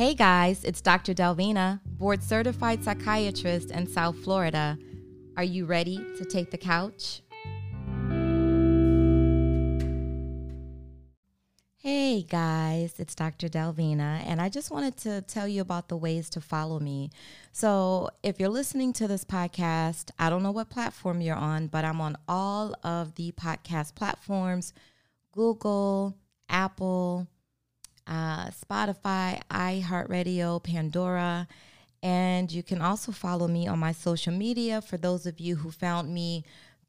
Hey guys, it's Dr. Delvina, board certified psychiatrist in South Florida. Are you ready to take the couch? Hey guys, it's Dr. Delvina, and I just wanted to tell you about the ways to follow me. So, if you're listening to this podcast, I don't know what platform you're on, but I'm on all of the podcast platforms Google, Apple, uh, Spotify, iHeartRadio, Pandora. And you can also follow me on my social media for those of you who found me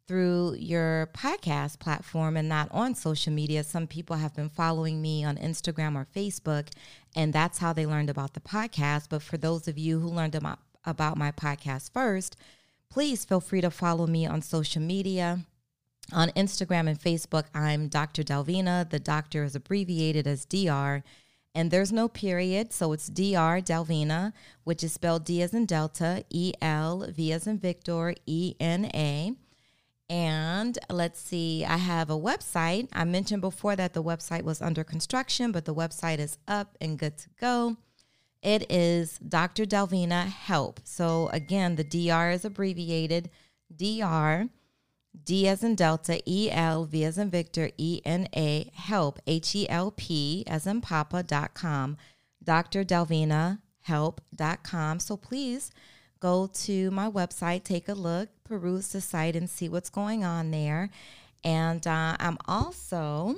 through your podcast platform and not on social media. Some people have been following me on Instagram or Facebook, and that's how they learned about the podcast. But for those of you who learned about, about my podcast first, please feel free to follow me on social media. On Instagram and Facebook, I'm Dr. Delvina. The doctor is abbreviated as DR. And there's no period, so it's DR Delvina, which is spelled D as in Delta, E L, V as in Victor, E N A. And let's see, I have a website. I mentioned before that the website was under construction, but the website is up and good to go. It is Dr. Delvina Help. So again, the DR is abbreviated DR D as in Delta, E L, V as in Victor, E N A, help, H E L P as in Papa dot com, Dr. Delvina help.com. So please go to my website, take a look, peruse the site, and see what's going on there. And uh, I'm also,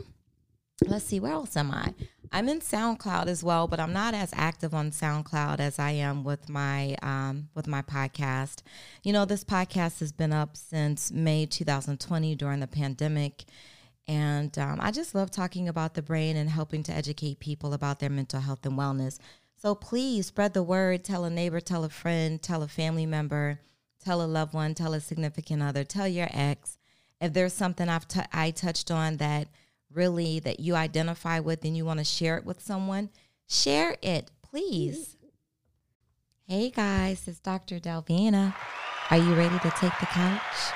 let's see, where else am I? I'm in SoundCloud as well, but I'm not as active on SoundCloud as I am with my um, with my podcast. You know, this podcast has been up since May 2020 during the pandemic, and um, I just love talking about the brain and helping to educate people about their mental health and wellness. So please spread the word. Tell a neighbor, tell a friend, tell a family member, tell a loved one, tell a significant other, tell your ex. If there's something I've t- I touched on that really that you identify with and you want to share it with someone, share it, please. Hey guys, it's Dr. Delvina. Are you ready to take the couch?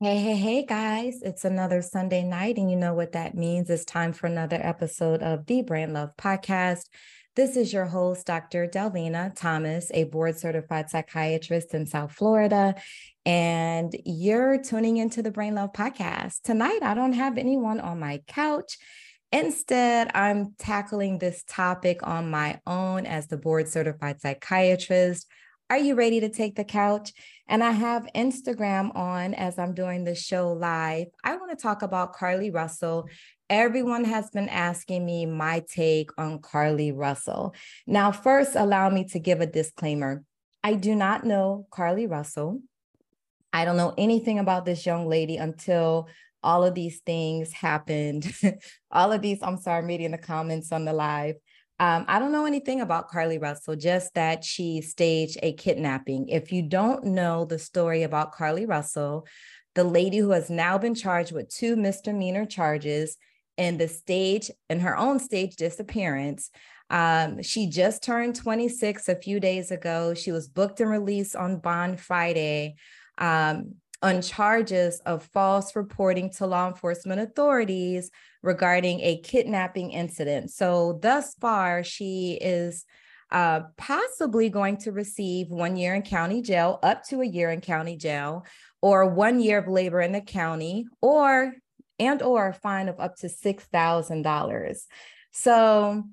Hey, hey, hey, guys. It's another Sunday night, and you know what that means. It's time for another episode of the Brain Love Podcast. This is your host, Dr. Delvina Thomas, a board certified psychiatrist in South Florida. And you're tuning into the Brain Love podcast. Tonight, I don't have anyone on my couch. Instead, I'm tackling this topic on my own as the board certified psychiatrist. Are you ready to take the couch? And I have Instagram on as I'm doing the show live. I want to talk about Carlee Russell everyone has been asking me my take on Carlee Russell. Now, first, allow me to give a disclaimer. I do not know Carlee Russell. I don't know anything about this young lady until all of these things happened. all of these, I'm sorry, reading the comments on the live. Um, I don't know anything about Carlee Russell, just that she staged a kidnapping. If you don't know the story about Carlee Russell, the lady who has now been charged with two misdemeanor charges in the stage, in her own stage disappearance. Um, she just turned 26 a few days ago. She was booked and released on bond Friday um, on charges of false reporting to law enforcement authorities regarding a kidnapping incident. So, thus far, she is uh, possibly going to receive one year in county jail, up to a year in county jail, or one year of labor in the county, or and or a fine of up to $6,000. So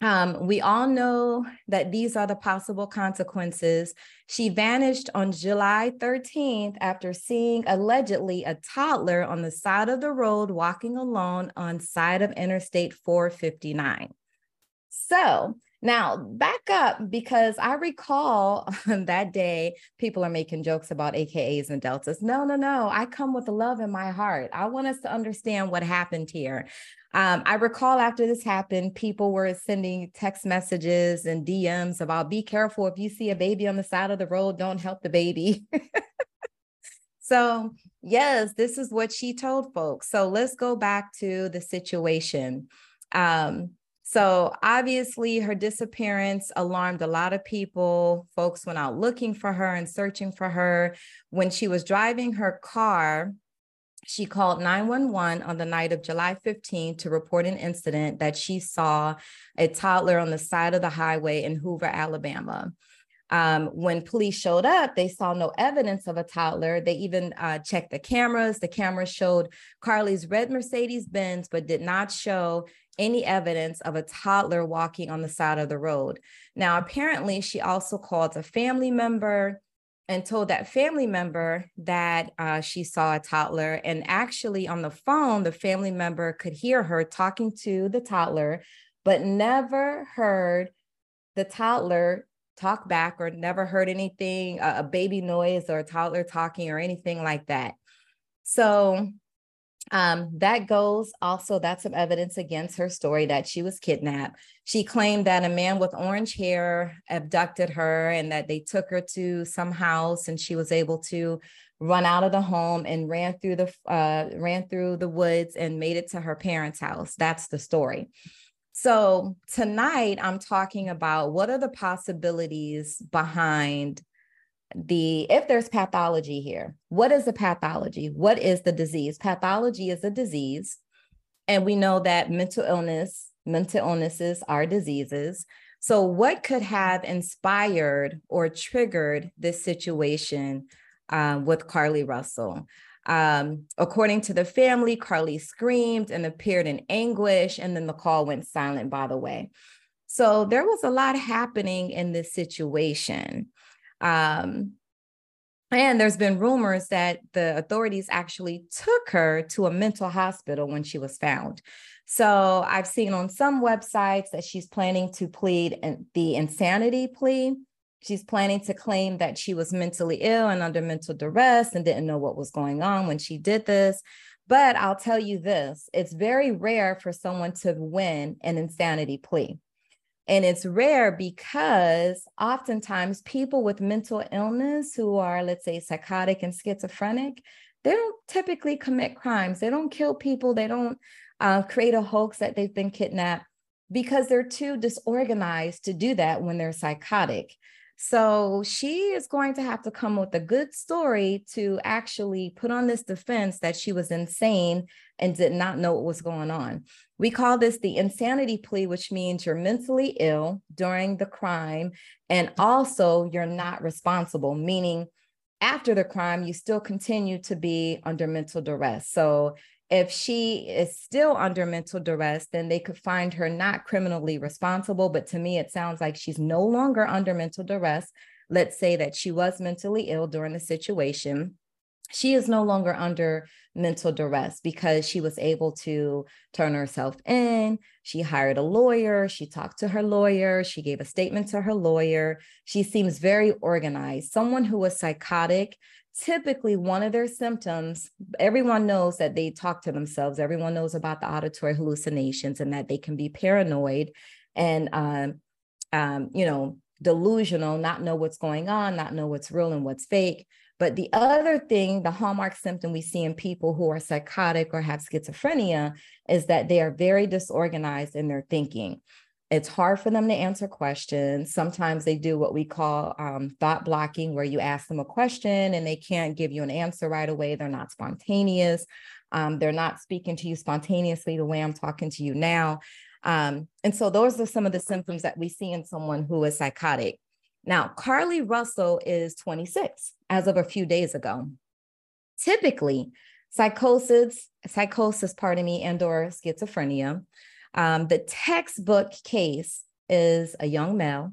um, we all know that these are the possible consequences. She vanished on July 13th after seeing allegedly a toddler on the side of the road walking alone on side of Interstate 459. So now, back up because I recall on that day people are making jokes about AKAs and deltas. No, no, no. I come with love in my heart. I want us to understand what happened here. Um, I recall after this happened, people were sending text messages and DMs about be careful if you see a baby on the side of the road, don't help the baby. so, yes, this is what she told folks. So, let's go back to the situation. Um, so obviously, her disappearance alarmed a lot of people. Folks went out looking for her and searching for her. When she was driving her car, she called 911 on the night of July 15 to report an incident that she saw a toddler on the side of the highway in Hoover, Alabama. Um, when police showed up, they saw no evidence of a toddler. They even uh, checked the cameras. The cameras showed Carlee's red Mercedes Benz, but did not show any evidence of a toddler walking on the side of the road. Now, apparently, she also called a family member and told that family member that uh, she saw a toddler. And actually, on the phone, the family member could hear her talking to the toddler, but never heard the toddler talk back or never heard anything, a baby noise or a toddler talking or anything like that. So um, that goes also, that's some evidence against her story that she was kidnapped. She claimed that a man with orange hair abducted her and that they took her to some house and she was able to run out of the home and ran through the uh, ran through the woods and made it to her parents' house. That's the story. So tonight I'm talking about what are the possibilities behind the if there's pathology here what is the pathology? What is the disease? Pathology is a disease. And we know that mental illness mental illnesses are diseases. So what could have inspired or triggered this situation uh, with carlee russell? Um, according to the family carlee screamed and appeared in anguish and then the call went silent by the way. So there was a lot happening in this situation um, and there's been rumors that the authorities actually took her to a mental hospital when she was found. So I've seen on some websites that she's planning to plead the insanity plea. She's planning to claim that she was mentally ill and under mental duress and didn't know what was going on when she did this. But I'll tell you this it's very rare for someone to win an insanity plea. And it's rare because oftentimes people with mental illness who are, let's say, psychotic and schizophrenic, they don't typically commit crimes. They don't kill people. They don't uh, create a hoax that they've been kidnapped because they're too disorganized to do that when they're psychotic. So she is going to have to come with a good story to actually put on this defense that she was insane and did not know what was going on. We call this the insanity plea, which means you're mentally ill during the crime and also you're not responsible, meaning after the crime, you still continue to be under mental duress. So if she is still under mental duress, then they could find her not criminally responsible. But to me, it sounds like she's no longer under mental duress. Let's say that she was mentally ill during the situation. She is no longer under mental duress because she was able to turn herself in. She hired a lawyer. She talked to her lawyer. She gave a statement to her lawyer. She seems very organized. Someone who was psychotic typically one of their symptoms everyone knows that they talk to themselves everyone knows about the auditory hallucinations and that they can be paranoid and um, um, you know delusional not know what's going on not know what's real and what's fake but the other thing the hallmark symptom we see in people who are psychotic or have schizophrenia is that they are very disorganized in their thinking it's hard for them to answer questions. Sometimes they do what we call um, thought blocking, where you ask them a question and they can't give you an answer right away. They're not spontaneous. Um, they're not speaking to you spontaneously the way I'm talking to you now. Um, and so those are some of the symptoms that we see in someone who is psychotic. Now, Carlee Russell is 26 as of a few days ago. Typically, psychosis, psychosis, pardon me, and or schizophrenia um, the textbook case is a young male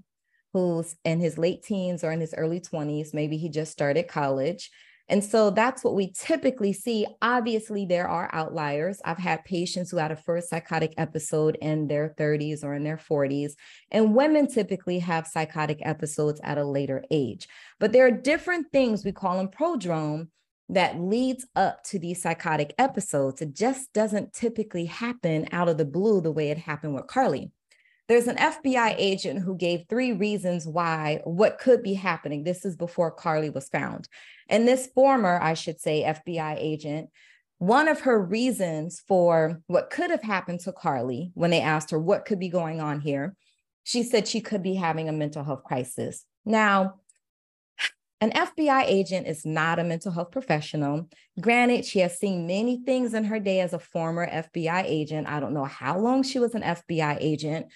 who's in his late teens or in his early 20s. Maybe he just started college. And so that's what we typically see. Obviously, there are outliers. I've had patients who had a first psychotic episode in their 30s or in their 40s, and women typically have psychotic episodes at a later age. But there are different things, we call them prodrome, that leads up to these psychotic episodes. It just doesn't typically happen out of the blue the way it happened with Carlee. There's an FBI agent who gave three reasons why what could be happening. This is before Carlee was found. And this former, I should say, FBI agent, one of her reasons for what could have happened to Carlee when they asked her what could be going on here, she said she could be having a mental health crisis. Now, An FBI agent is not a mental health professional. Granted, she has seen many things in her day as a former FBI agent. I don't know how long she was an FBI agent,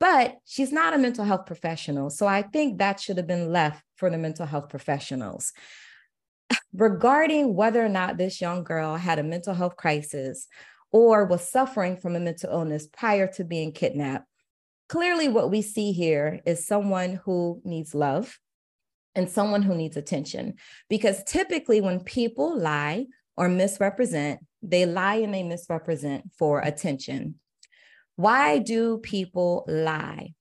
but she's not a mental health professional. So I think that should have been left for the mental health professionals. Regarding whether or not this young girl had a mental health crisis or was suffering from a mental illness prior to being kidnapped, clearly what we see here is someone who needs love and someone who needs attention. Because typically, when people lie or misrepresent, they lie and they misrepresent for attention. Why do people lie?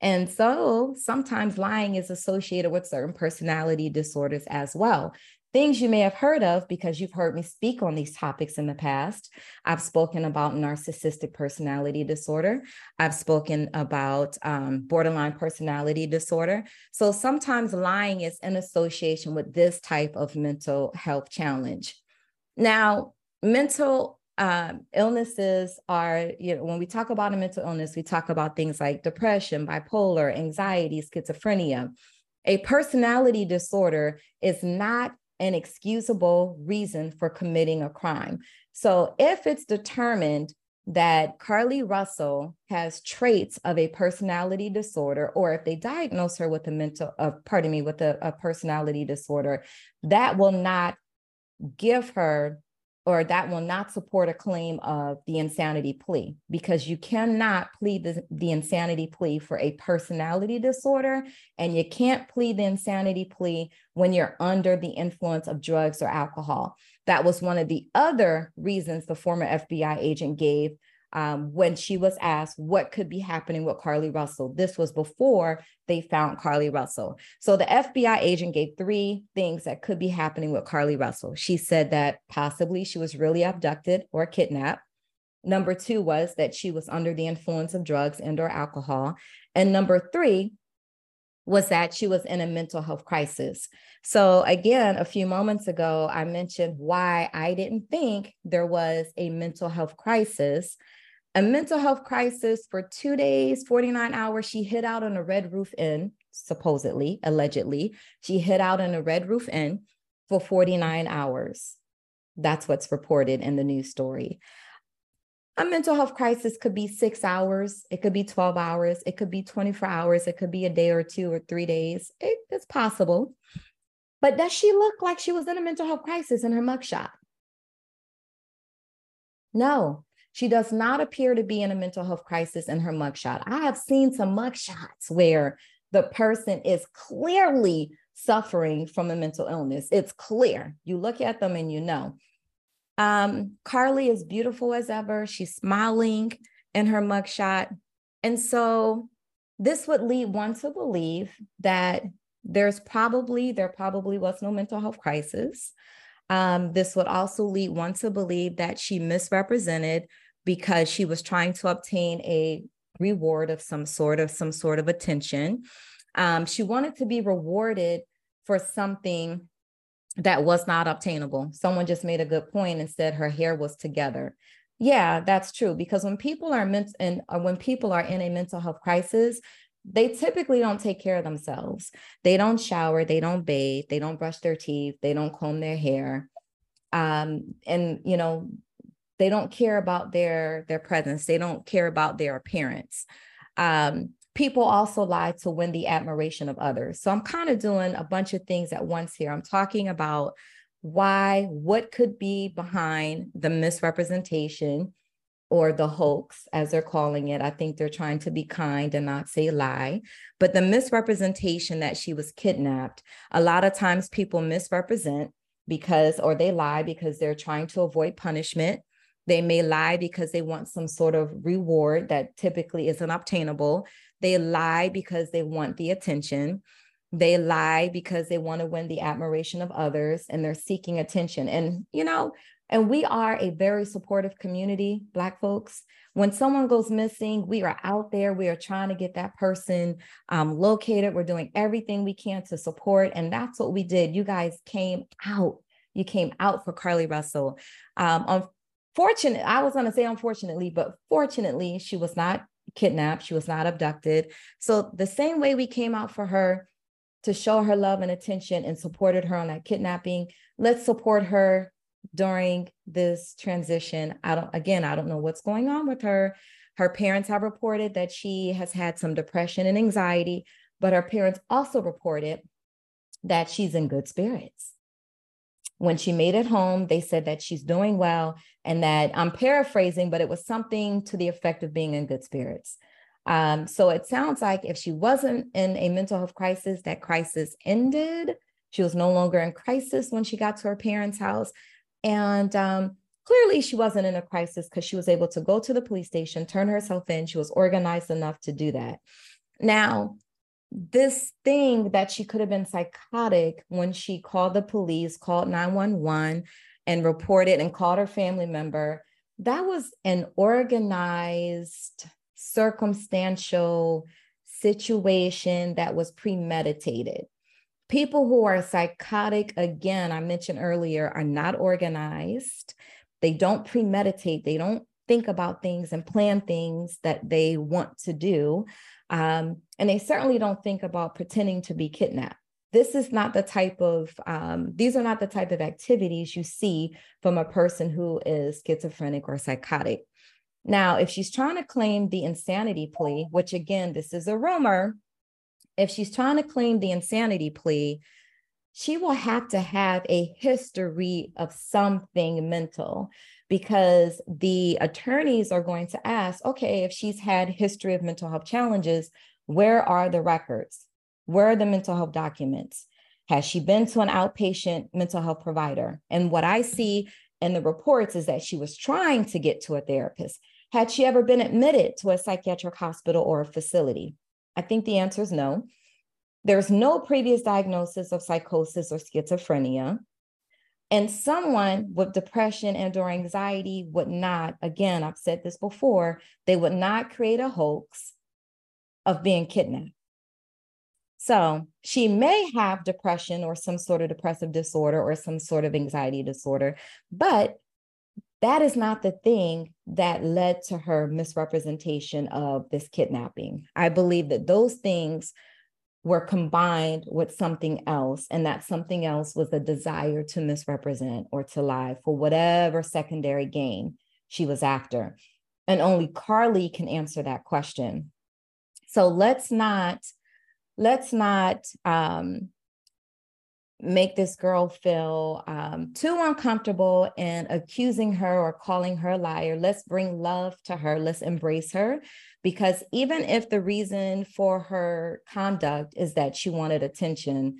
And so sometimes lying is associated with certain personality disorders as well things you may have heard of because you've heard me speak on these topics in the past. I've spoken about narcissistic personality disorder. I've spoken about um, borderline personality disorder. So sometimes lying is in association with this type of mental health challenge. Now, mental um, illnesses are, you know, when we talk about a mental illness, we talk about things like depression, bipolar, anxiety, schizophrenia. A personality disorder is not an excusable reason for committing a crime. So if it's determined that Carlee Russell has traits of a personality disorder, or if they diagnose her with a mental, uh, pardon me, with a, a personality disorder, that will not give her or that will not support a claim of the insanity plea because you cannot plead the, the insanity plea for a personality disorder and you can't plead the insanity plea when you're under the influence of drugs or alcohol. That was one of the other reasons the former FBI agent gave um, when she was asked what could be happening with Carlee Russell. This was before they found Carlee Russell. So the FBI agent gave three things that could be happening with Carlee Russell. She said that possibly she was really abducted or kidnapped. Number two was that she was under the influence of drugs and or alcohol. And number three was that she was in a mental health crisis. So again, a few moments ago, I mentioned why I didn't think there was a mental health crisis a mental health crisis for two days, 49 hours. She hid out on a Red Roof Inn, supposedly, allegedly. She hid out in a Red Roof Inn for 49 hours. That's what's reported in the news story. A mental health crisis could be six hours, it could be 12 hours, it could be 24 hours, it could be a day or two or three days. It, it's possible. But does she look like she was in a mental health crisis in her mugshot? No, she does not appear to be in a mental health crisis in her mugshot. I have seen some mugshots where the person is clearly suffering from a mental illness. It's clear. You look at them and you know. Um, Carlee is beautiful as ever. She's smiling in her mugshot. And so this would lead one to believe that there's probably, there probably was no mental health crisis. Um, this would also lead one to believe that she misrepresented because she was trying to obtain a reward of some sort of some sort of attention. Um, she wanted to be rewarded for something that was not obtainable. Someone just made a good point and said her hair was together. Yeah, that's true because when people are meant and uh, when people are in a mental health crisis, they typically don't take care of themselves. They don't shower, they don't bathe, they don't brush their teeth, they don't comb their hair. Um, and you know, they don't care about their their presence. They don't care about their appearance. Um, people also lie to win the admiration of others. So i'm kind of doing a bunch of things at once here. I'm talking about why what could be behind the misrepresentation or the hoax as they're calling it. I think they're trying to be kind and not say lie. But the misrepresentation that she was kidnapped a lot of times people misrepresent because or they lie because they're trying to avoid punishment they may lie because they want some sort of reward that typically isn't obtainable. They lie because they want the attention. They lie because they want to win the admiration of others and they're seeking attention. And, you know, and we are a very supportive community, Black folks. When someone goes missing, we are out there. We are trying to get that person um, located. We're doing everything we can to support. And that's what we did. You guys came out. You came out for Carlee Russell. Um, fortunate, I was going to say unfortunately, but fortunately, she was not kidnapped. She was not abducted. So the same way we came out for her to show her love and attention and supported her on that kidnapping. Let's support her during this transition. I don't, again, I don't know what's going on with her. Her parents have reported that she has had some depression and anxiety, but her parents also reported that she's in good spirits. When she made it home, they said that she's doing well and that I'm paraphrasing, but it was something to the effect of being in good spirits. Um, so it sounds like if she wasn't in a mental health crisis, that crisis ended. She was no longer in crisis when she got to her parents' house. And um, clearly, she wasn't in a crisis because she was able to go to the police station, turn herself in. She was organized enough to do that. Now, this thing that she could have been psychotic when she called the police, called 911, and reported and called her family member, that was an organized circumstantial situation that was premeditated. People who are psychotic, again, I mentioned earlier, are not organized. They don't premeditate, they don't think about things and plan things that they want to do. Um, and they certainly don't think about pretending to be kidnapped. This is not the type of, um, these are not the type of activities you see from a person who is schizophrenic or psychotic. Now, if she's trying to claim the insanity plea, which again, this is a rumor, if she's trying to claim the insanity plea, she will have to have a history of something mental because the attorneys are going to ask, okay, if she's had history of mental health challenges, where are the records? Where are the mental health documents? Has she been to an outpatient mental health provider? And what I see in the reports is that she was trying to get to a therapist. Had she ever been admitted to a psychiatric hospital or a facility? I think the answer is no. There's no previous diagnosis of psychosis or schizophrenia. And someone with depression and or anxiety would not, again, I've said this before, they would not create a hoax of being kidnapped. So she may have depression or some sort of depressive disorder or some sort of anxiety disorder, but that is not the thing that led to her misrepresentation of this kidnapping. I believe that those things were combined with something else, and that something else was a desire to misrepresent or to lie for whatever secondary gain she was after. And only Carlee can answer that question. So let's not let's not um, make this girl feel um, too uncomfortable in accusing her or calling her a liar. Let's bring love to her. Let's embrace her. Because even if the reason for her conduct is that she wanted attention,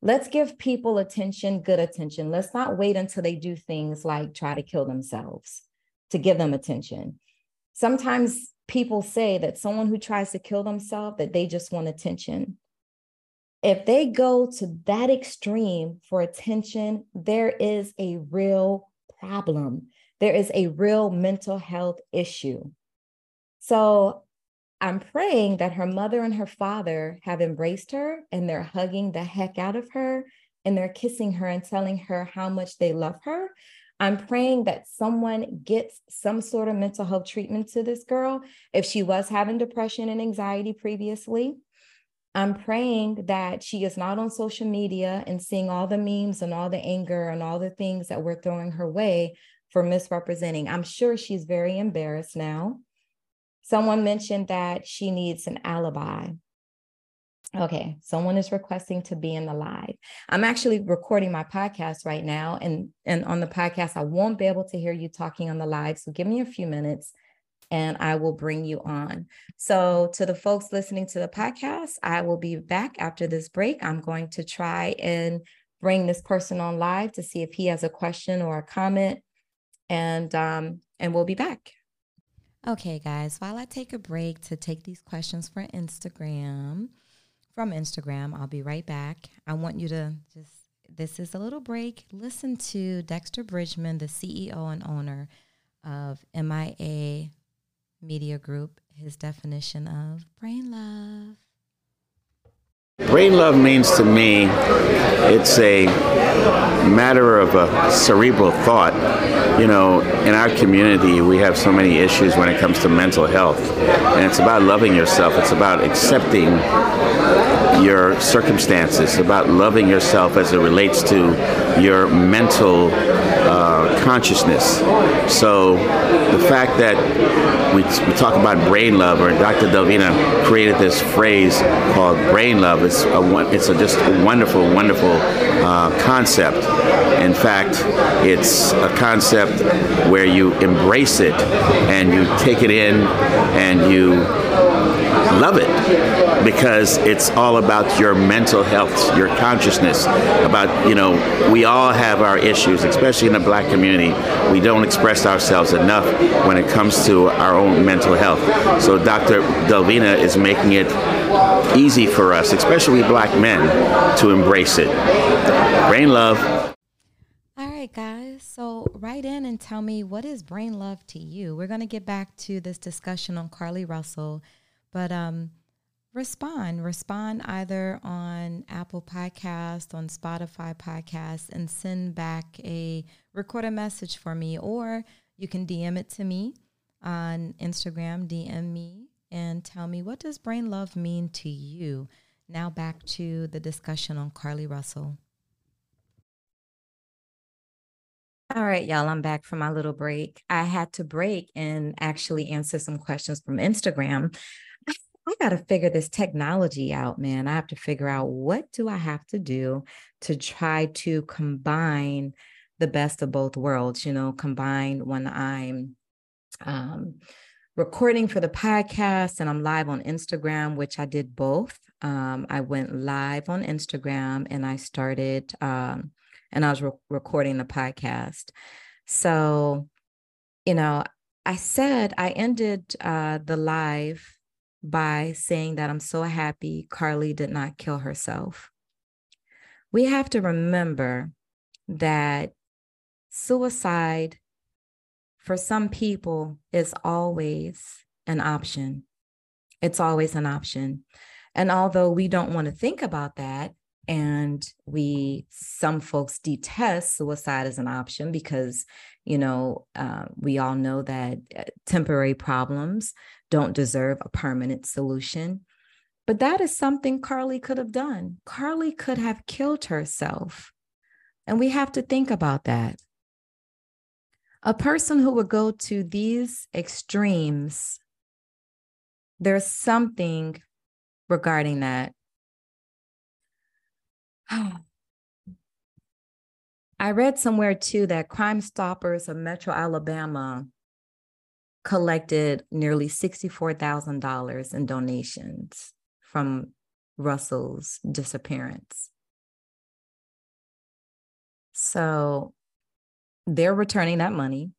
let's give people attention, good attention. Let's not wait until they do things like try to kill themselves to give them attention. Sometimes people say that someone who tries to kill themselves that they just want attention if they go to that extreme for attention, there is a real problem. There is a real mental health issue. So I'm praying that her mother and her father have embraced her and they're hugging the heck out of her and they're kissing her and telling her how much they love her. I'm praying that someone gets some sort of mental health treatment to this girl if she was having depression and anxiety previously. I'm praying that she is not on social media and seeing all the memes and all the anger and all the things that we're throwing her way for misrepresenting. I'm sure she's very embarrassed now. Someone mentioned that she needs an alibi. Okay, someone is requesting to be in the live. I'm actually recording my podcast right now, and, and on the podcast, I won't be able to hear you talking on the live. So give me a few minutes and I will bring you on. So, to the folks listening to the podcast, I will be back after this break. I'm going to try and bring this person on live to see if he has a question or a comment, and um, and we'll be back. Okay, guys, while I take a break to take these questions for Instagram, from Instagram, I'll be right back. I want you to just, this is a little break. Listen to Dexter Bridgman, the CEO and owner of MIA Media Group his definition of brain love. Brain love means to me it's a matter of a cerebral thought. You know, in our community, we have so many issues when it comes to mental health. And it's about loving yourself, it's about accepting your circumstances, about loving yourself as it relates to your mental uh, consciousness. So the fact that we, we talk about brain love, or Dr. Delvina created this phrase called brain love, it's a, it's a just a wonderful, wonderful uh, concept. In fact, it's a concept where you embrace it and you take it in and you love it because it's all about your mental health, your consciousness. About, you know, we all have our issues, especially in the black community. We don't express ourselves enough when it comes to our own mental health. So Dr. Delvina is making it easy for us, especially black men, to embrace it. Brain love. All right, guys. So write in and tell me what is brain love to you. We're going to get back to this discussion on Carlee Russell, but um, respond. Respond either on Apple Podcast, on Spotify Podcast, and send back a record a message for me, or you can DM it to me on Instagram. DM me and tell me what does brain love mean to you. Now back to the discussion on Carlee Russell. All right, y'all, I'm back from my little break. I had to break and actually answer some questions from Instagram. I got to figure this technology out, man. I have to figure out what do I have to do to try to combine the best of both worlds, you know, combine when I'm um, recording for the podcast and I'm live on Instagram, which I did both. Um, I went live on Instagram and I started, um, and I was re- recording the podcast. So, you know, I said I ended uh, the live by saying that I'm so happy Carlee did not kill herself. We have to remember that suicide for some people is always an option. It's always an option. And although we don't want to think about that, and we some folks detest suicide as an option because you know uh, we all know that uh, temporary problems don't deserve a permanent solution. But that is something Carlee could have done. Carlee could have killed herself. And we have to think about that. A person who would go to these extremes, there's something regarding that. I read somewhere too that Crime Stoppers of Metro Alabama collected nearly $64,000 in donations from Russell's disappearance. So they're returning that money.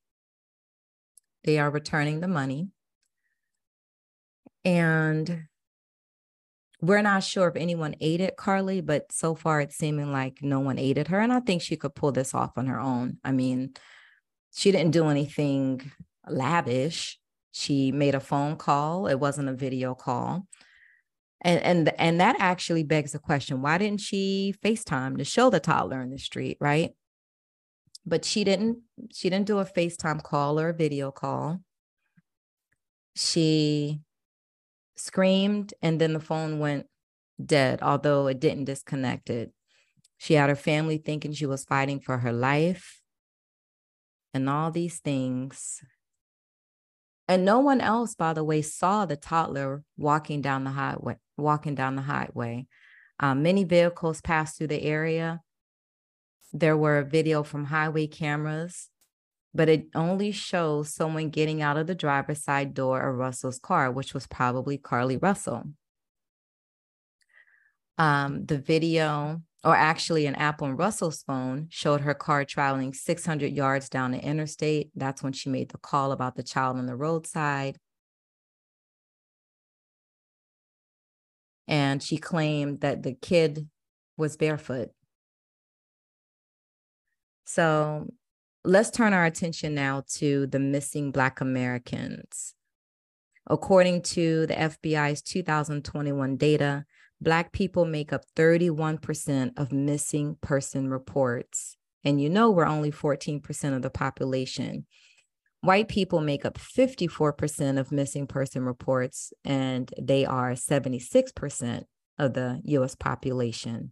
They are returning the money. And we're not sure if anyone aided Carlee, but so far it's seeming like no one ate aided her. And I think she could pull this off on her own. I mean, she didn't do anything lavish. She made a phone call. It wasn't a video call. And and and that actually begs the question, why didn't she FaceTime to show the toddler in the street, right? But she didn't she didn't do a FaceTime call or a video call. She screamed and then the phone went dead, although it didn't disconnect it. She had her family thinking she was fighting for her life and all these things and no one else, by the way, saw the toddler walking down the highway. Walking down the highway, um, many vehicles passed through the area. There were video from highway cameras, but it only shows someone getting out of the driver's side door of Russell's car, which was probably Carlee Russell. Um, the video or actually an Apple and Russell's phone showed her car traveling 600 yards down the interstate. That's when she made the call about the child on the roadside. And she claimed that the kid was barefoot. So let's turn our attention now to the missing Black Americans. According to the FBI's 2021 data, Black people make up 31% of missing person reports. And you know, we're only 14% of the population. White people make up 54% of missing person reports, and they are 76% of the US population.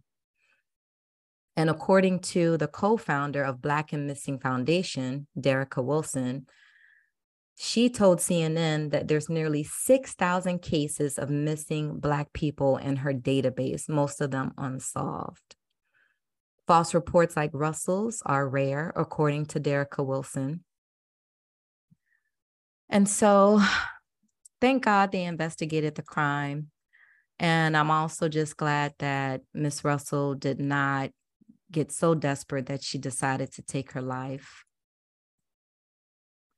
And according to the co founder of Black and Missing Foundation, Derrica Wilson, she told CNN that there's nearly 6,000 cases of missing Black people in her database, most of them unsolved. False reports like Russell's are rare, according to Derrica Wilson. And so, thank God they investigated the crime. And I'm also just glad that Miss Russell did not get so desperate that she decided to take her life,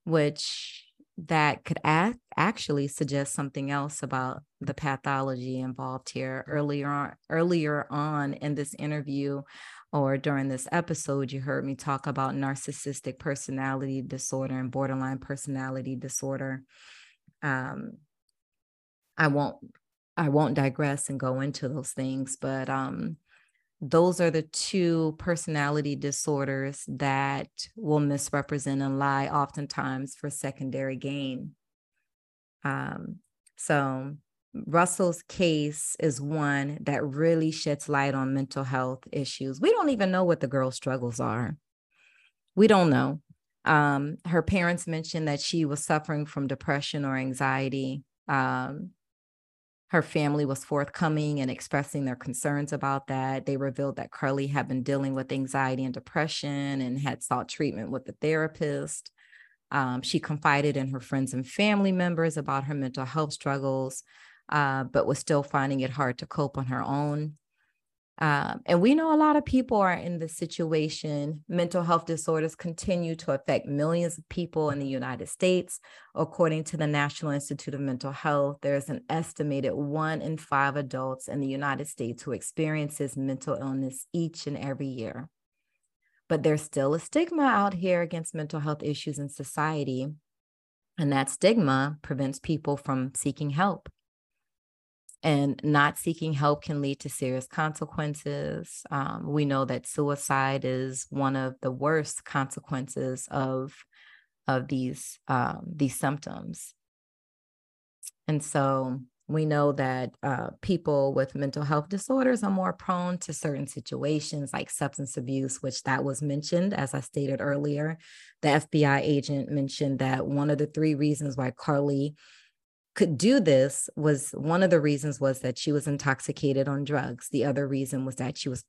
which that could act, actually suggest something else about the pathology involved here. Earlier on, earlier on in this interview or during this episode, you heard me talk about narcissistic personality disorder and borderline personality disorder. Um, I won't I won't digress and go into those things, but um, those are the two personality disorders that will misrepresent and lie oftentimes for secondary gain. Um, so Russell's case is one that really sheds light on mental health issues. We don't even know what the girl's struggles are. We don't know. Um, her parents mentioned that she was suffering from depression or anxiety. Um, her family was forthcoming and expressing their concerns about that. They revealed that Carlee had been dealing with anxiety and depression and had sought treatment with a therapist. Um, she confided in her friends and family members about her mental health struggles, uh, but was still finding it hard to cope on her own. Um, and we know a lot of people are in this situation. Mental health disorders continue to affect millions of people in the United States. According to the National Institute of Mental Health, there's an estimated one in five adults in the United States who experiences mental illness each and every year. But there's still a stigma out here against mental health issues in society. And that stigma prevents people from seeking help and not seeking help can lead to serious consequences. Um, we know that suicide is one of the worst consequences of of these um, these symptoms, and so we know that uh, people with mental health disorders are more prone to certain situations like substance abuse, which that was mentioned, as I stated earlier. The FBI agent mentioned that one of the three reasons why Carlee could do this was one of the reasons was that she was intoxicated on drugs. The other reason was that she was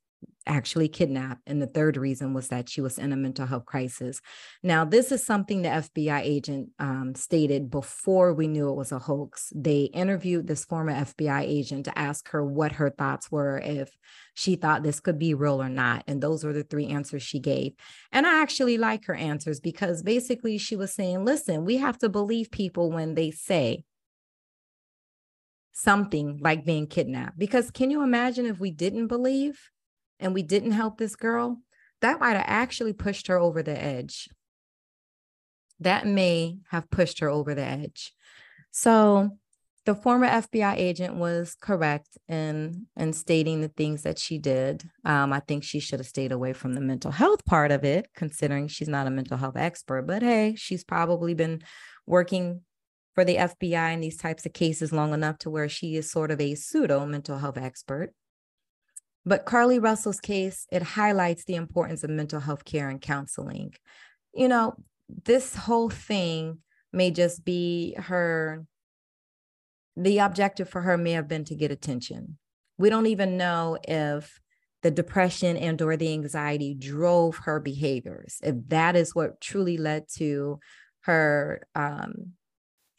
actually kidnapped. And the third reason was that she was in a mental health crisis. Now, this is something the FBI agent um, stated before we knew it was a hoax. They interviewed this former FBI agent to ask her what her thoughts were, if she thought this could be real or not. And those were the three answers she gave. And I actually like her answers because basically she was saying, listen, we have to believe people when they say, something like being kidnapped. Because can you imagine if we didn't believe and we didn't help this girl? That might have actually pushed her over the edge. That may have pushed her over the edge. So the former FBI agent was correct in in stating the things that she did. Um, I think she should have stayed away from the mental health part of it, considering she's not a mental health expert. But hey, she's probably been working for the FBI in these types of cases long enough to where she is sort of a pseudo mental health expert. But Carlee Russell's case, it highlights the importance of mental health care and counseling. You know, this whole thing may just be her, the objective for her may have been to get attention. We don't even know if the depression and or the anxiety drove her behaviors if that is what truly led to her um,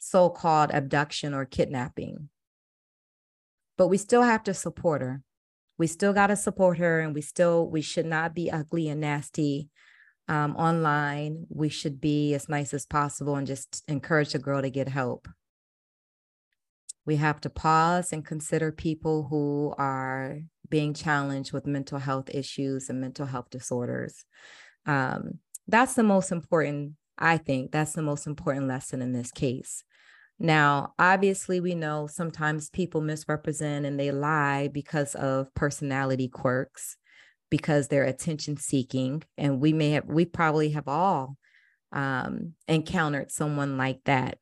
so called abduction or kidnapping. But we still have to support her. We still got to support her, and we still, we should not be ugly and nasty um, online. We should be as nice as possible and just encourage the girl to get help. We have to pause and consider people who are being challenged with mental health issues and mental health disorders. Um, that's the most important, I think, that's the most important lesson in this case. Now, obviously, we know sometimes people misrepresent and they lie because of personality quirks, because they're attention seeking. And we may have, we probably have all um, encountered someone like that.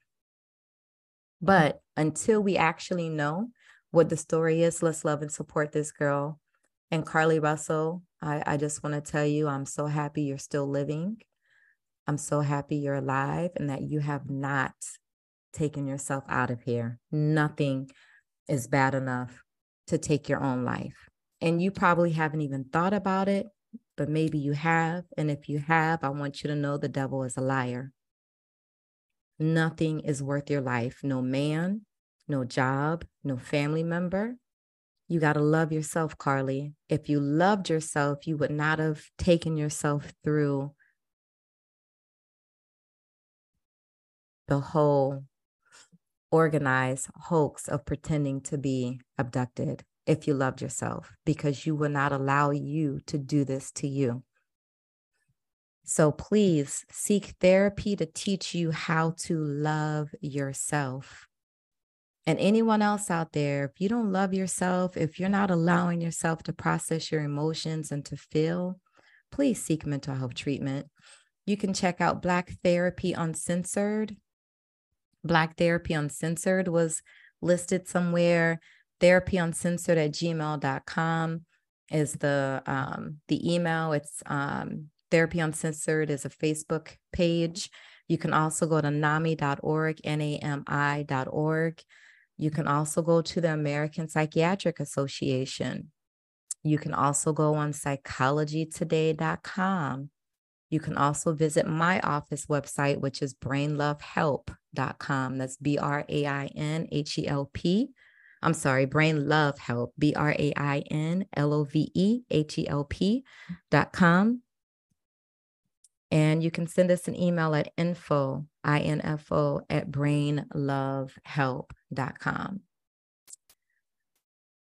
But until we actually know, what the story is. Let's love and support this girl. And Carlee Russell, I, I just want to tell you, I'm so happy you're still living. I'm so happy you're alive and that you have not taken yourself out of here. Nothing is bad enough to take your own life. And you probably haven't even thought about it, but maybe you have. And if you have, I want you to know the devil is a liar. Nothing is worth your life. No man, no job, no family member. You got to love yourself, Carlee. If you loved yourself, you would not have taken yourself through the whole organized hoax of pretending to be abducted if you loved yourself, because you would not allow you to do this to you. So please seek therapy to teach you how to love yourself. And anyone else out there, if you don't love yourself, if you're not allowing yourself to process your emotions and to feel, please seek mental health treatment. You can check out Black Therapy Uncensored. Black Therapy Uncensored was listed somewhere. Therapy Uncensored at gmail.com is the um, the email. It's um, Therapy Uncensored is a Facebook page. You can also go to NAMI.org, N A M I.org. You can also go to the American Psychiatric Association. You can also go on psychologytoday.com. You can also visit my office website, which is brainlovehelp.com. That's B R A I N H E L P. I'm sorry, Brain Love Help, B R A I N L O V E H E L P.com. And you can send us an email at info, I-N-F-O, at brainlovehelp.com.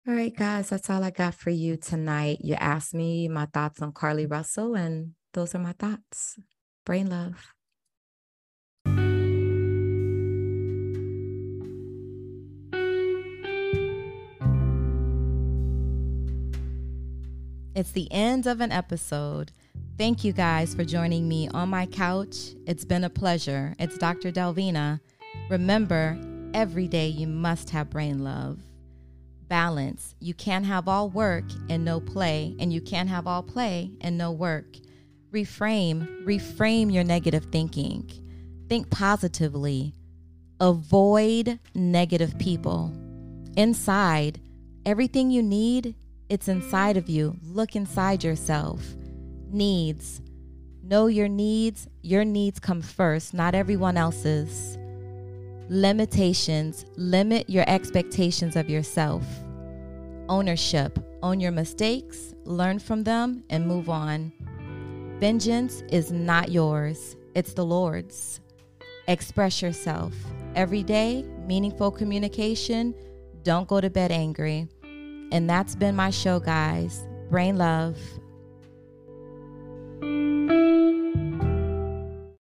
All right, guys, that's all I got for you tonight. You asked me my thoughts on Carlee Russell, and those are my thoughts. Brain love. It's the end of an episode. Thank you guys for joining me on my couch. It's been a pleasure. It's Dr. Delvina. Remember, every day you must have brain love. Balance. You can't have all work and no play, and you can't have all play and no work. Reframe, reframe your negative thinking. Think positively. Avoid negative people. Inside, everything you need, it's inside of you. Look inside yourself needs. Know your needs. Your needs come first, not everyone else's. Limitations. Limit your expectations of yourself. Ownership. Own your mistakes, learn from them, and move on. Vengeance is not yours, it's the Lord's. Express yourself. Every day, meaningful communication. Don't go to bed angry. And that's been my show, guys. Brain love.